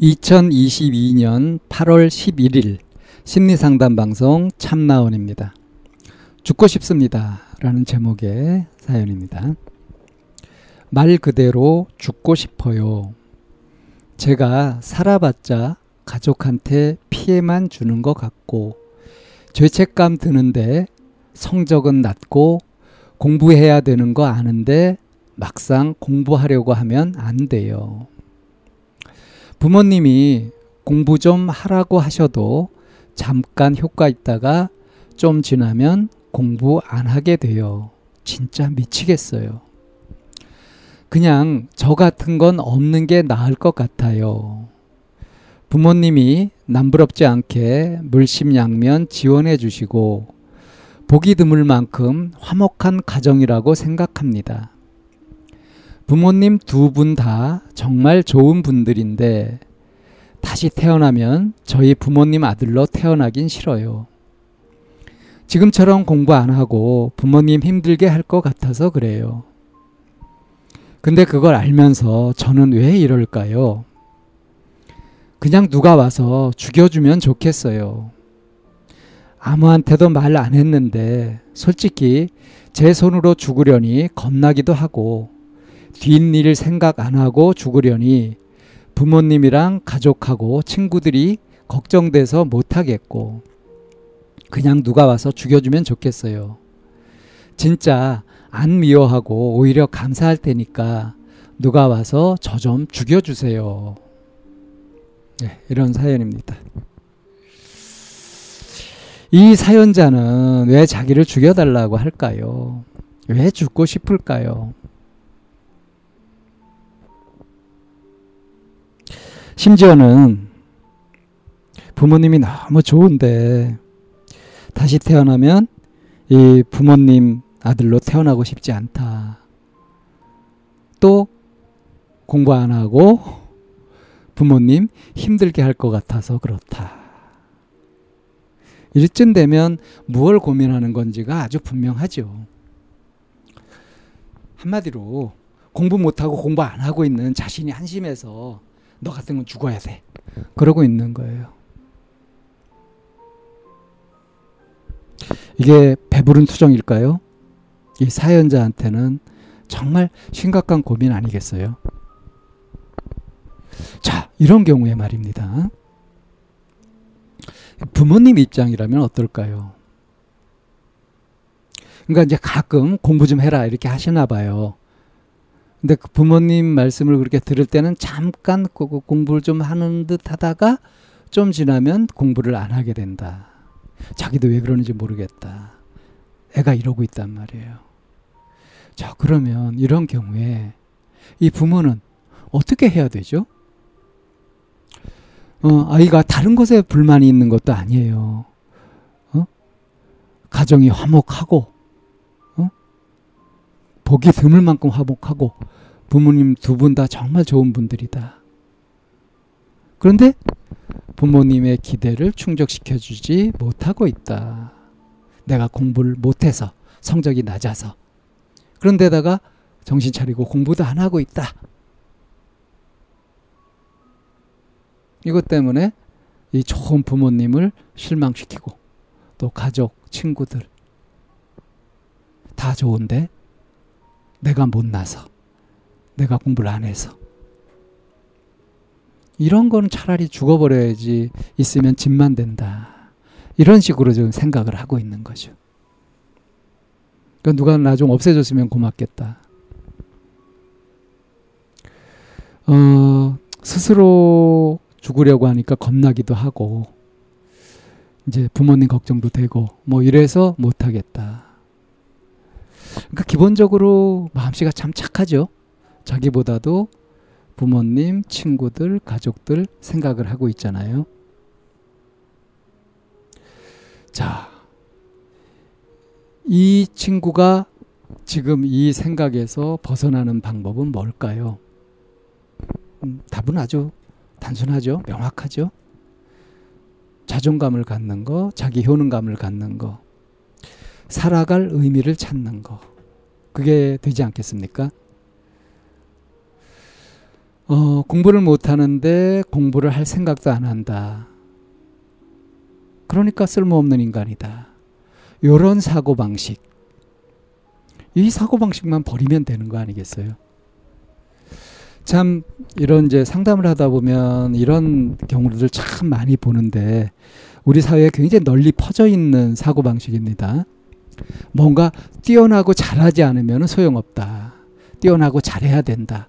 2022년 8월 11일 심리상담 방송 참나원입니다. 죽고 싶습니다. 라는 제목의 사연입니다. 말 그대로 죽고 싶어요. 제가 살아봤자 가족한테 피해만 주는 것 같고 죄책감 드는데 성적은 낮고 공부해야 되는 거 아는데 막상 공부하려고 하면 안 돼요. 부모님이 공부 좀 하라고 하셔도 잠깐 효과 있다가 좀 지나면 공부 안 하게 돼요. 진짜 미치겠어요. 그냥 저 같은 건 없는 게 나을 것 같아요. 부모님이 남부럽지 않게 물심양면 지원해 주시고 보기 드물 만큼 화목한 가정이라고 생각합니다. 부모님 두 분 다 정말 좋은 분들인데 다시 태어나면 저희 부모님 아들로 태어나긴 싫어요. 지금처럼 공부 안 하고 부모님 힘들게 할 것 같아서 그래요. 근데 그걸 알면서 저는 왜 이럴까요? 그냥 누가 와서 죽여주면 좋겠어요. 아무한테도 말 안 했는데 솔직히 제 손으로 죽으려니 겁나기도 하고 뒷일 생각 안 하고 죽으려니 부모님이랑 가족하고 친구들이 걱정돼서 못하겠고 그냥 누가 와서 죽여주면 좋겠어요. 진짜 안 미워하고 오히려 감사할 테니까 누가 와서 저 좀 죽여주세요. 네, 이런 사연입니다. 이 사연자는 왜 자기를 죽여달라고 할까요? 왜 죽고 싶을까요? 심지어는 부모님이 너무 좋은데 다시 태어나면 이 부모님 아들로 태어나고 싶지 않다. 또 공부 안 하고 부모님 힘들게 할 것 같아서 그렇다. 이쯤 되면 무엇 고민하는 건지가 아주 분명하죠. 한마디로 공부 못하고 공부 안 하고 있는 자신이 한심해서 너 같은 건 죽어야 돼. 그러고 있는 거예요. 이게 배부른 투정일까요? 이 사연자한테는 정말 심각한 고민 아니겠어요? 자, 이런 경우에 말입니다. 부모님 입장이라면 어떨까요? 그러니까 이제 가끔 공부 좀 해라 이렇게 하시나 봐요. 근데 그 부모님 말씀을 그렇게 들을 때는 잠깐 공부를 좀 하는 듯 하다가 좀 지나면 공부를 안 하게 된다. 자기도 왜 그러는지 모르겠다. 애가 이러고 있단 말이에요. 자, 그러면 이런 경우에 이 부모는 어떻게 해야 되죠? 어, 아이가 다른 것에 불만이 있는 것도 아니에요. 어? 가정이 화목하고, 어? 보기 드물 만큼 화목하고, 부모님 두 분 다 정말 좋은 분들이다. 그런데 부모님의 기대를 충족시켜 주지 못하고 있다. 내가 공부를 못해서 성적이 낮아서 그런데다가 정신 차리고 공부도 안 하고 있다. 이것 때문에 이 좋은 부모님을 실망시키고 또 가족, 친구들 다 좋은데 내가 못나서 내가 공부를 안 해서. 이런 거는 차라리 죽어버려야지 있으면 집만 된다. 이런 식으로 지금 생각을 하고 있는 거죠. 그러니까 누가 나 좀 없애줬으면 고맙겠다. 어, 스스로 죽으려고 하니까 겁나기도 하고, 이제 부모님 걱정도 되고, 뭐 이래서 못하겠다. 그러니까 기본적으로 마음씨가 참 착하죠. 자기보다도 부모님, 친구들, 가족들 생각을 하고 있잖아요. 자, 이 친구가 지금 이 생각에서 벗어나는 방법은 뭘까요? 음, 답은 아주 단순하죠. 명확하죠. 자존감을 갖는 거, 자기 효능감을 갖는 거, 살아갈 의미를 찾는 거. 그게 되지 않겠습니까? 어, 공부를 못 하는데 공부를 할 생각도 안 한다. 그러니까 쓸모없는 인간이다. 요런 사고 방식. 이 사고 방식만 버리면 되는 거 아니겠어요? 참, 이런 이제 상담을 하다 보면 이런 경우들 참 많이 보는데 우리 사회에 굉장히 널리 퍼져 있는 사고 방식입니다. 뭔가 뛰어나고 잘하지 않으면 소용없다. 뛰어나고 잘해야 된다.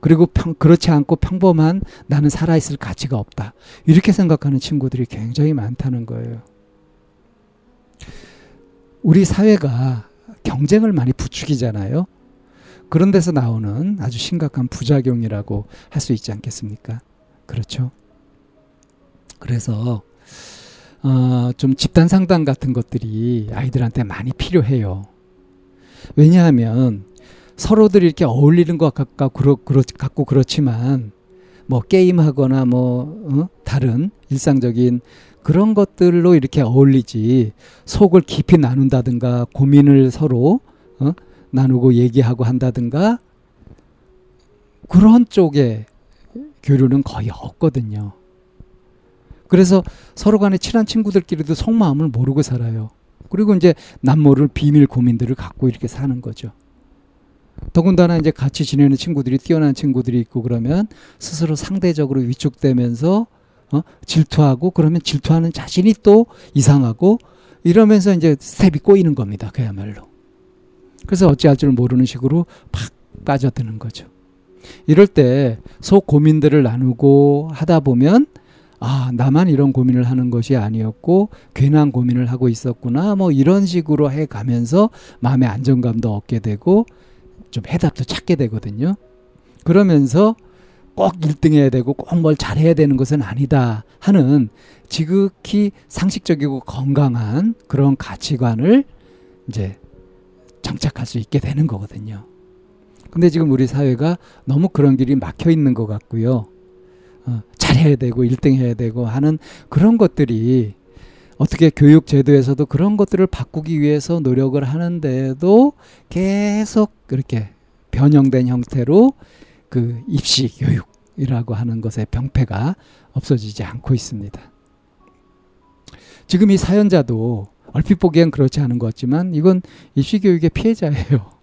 그리고 평, 그렇지 않고 평범한 나는 살아있을 가치가 없다. 이렇게 생각하는 친구들이 굉장히 많다는 거예요. 우리 사회가 경쟁을 많이 부추기잖아요. 그런 데서 나오는 아주 심각한 부작용이라고 할 수 있지 않겠습니까? 그렇죠. 그래서 어, 좀 집단 상담 같은 것들이 아이들한테 많이 필요해요. 왜냐하면 서로들 이렇게 어울리는 것 같고, 그렇, 그렇, 같고 그렇지만 뭐 게임하거나 뭐 어? 다른 일상적인 그런 것들로 이렇게 어울리지 속을 깊이 나눈다든가 고민을 서로 어? 나누고 얘기하고 한다든가 그런 쪽에 교류는 거의 없거든요. 그래서 서로 간에 친한 친구들끼리도 속마음을 모르고 살아요. 그리고 이제 남모를 비밀 고민들을 갖고 이렇게 사는 거죠. 더군다나 이제 같이 지내는 친구들이 뛰어난 친구들이 있고 그러면 스스로 상대적으로 위축되면서 어? 질투하고 그러면 질투하는 자신이 또 이상하고 이러면서 이제 스텝이 꼬이는 겁니다. 그야말로. 그래서 어찌할 줄 모르는 식으로 팍 빠져드는 거죠. 이럴 때 속 고민들을 나누고 하다 보면 아, 나만 이런 고민을 하는 것이 아니었고, 괜한 고민을 하고 있었구나. 뭐 이런 식으로 해 가면서 마음의 안정감도 얻게 되고, 좀 해답도 찾게 되거든요. 그러면서 꼭 1등 해야 되고 꼭 뭘 잘해야 되는 것은 아니다 하는 지극히 상식적이고 건강한 그런 가치관을 이제 장착할 수 있게 되는 거거든요. 근데 지금 우리 사회가 너무 그런 길이 막혀 있는 것 같고요. 어, 잘해야 되고 1등 해야 되고 하는 그런 것들이 어떻게 교육 제도에서도 그런 것들을 바꾸기 위해서 노력을 하는데도 계속 그렇게 변형된 형태로 그 입시 교육이라고 하는 것의 병폐가 없어지지 않고 있습니다. 지금 이 사연자도 얼핏 보기엔 그렇지 않은 것 같지만 이건 입시 교육의 피해자예요.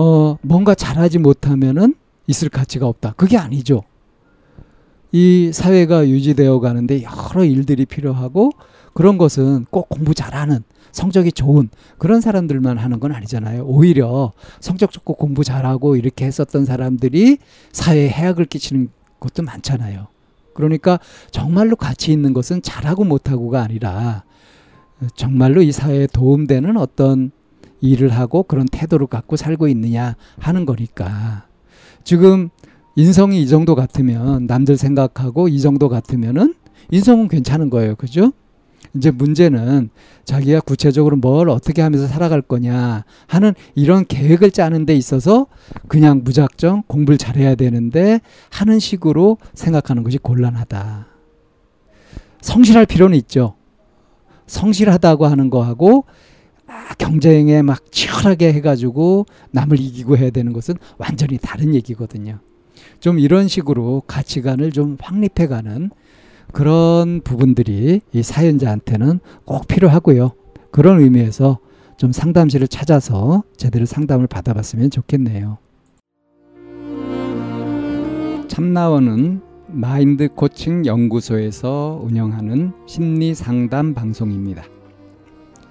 어, 뭔가 잘하지 못하면은 있을 가치가 없다. 그게 아니죠. 이 사회가 유지되어 가는데 여러 일들이 필요하고 그런 것은 꼭 공부 잘하는 성적이 좋은 그런 사람들만 하는 건 아니잖아요. 오히려 성적 좋고 공부 잘하고 이렇게 했었던 사람들이 사회에 해악을 끼치는 것도 많잖아요. 그러니까 정말로 가치 있는 것은 잘하고 못하고가 아니라 정말로 이 사회에 도움되는 어떤 일을 하고 그런 태도를 갖고 살고 있느냐 하는 거니까. 지금 인성이 이 정도 같으면 남들 생각하고 이 정도 같으면은 인성은 괜찮은 거예요. 그죠? 이제 문제는 자기가 구체적으로 뭘 어떻게 하면서 살아갈 거냐 하는 이런 계획을 짜는 데 있어서 그냥 무작정 공부를 잘해야 되는데 하는 식으로 생각하는 것이 곤란하다. 성실할 필요는 있죠. 성실하다고 하는 거하고 아, 경쟁에 막 치열하게 해가지고 남을 이기고 해야 되는 것은 완전히 다른 얘기거든요. 좀 이런 식으로 가치관을 좀 확립해가는 그런 부분들이 이 사연자한테는 꼭 필요하고요. 그런 의미에서 좀 상담실을 찾아서 제대로 상담을 받아봤으면 좋겠네요. 참나원은 마인드 코칭 연구소에서 운영하는 심리 상담 방송입니다.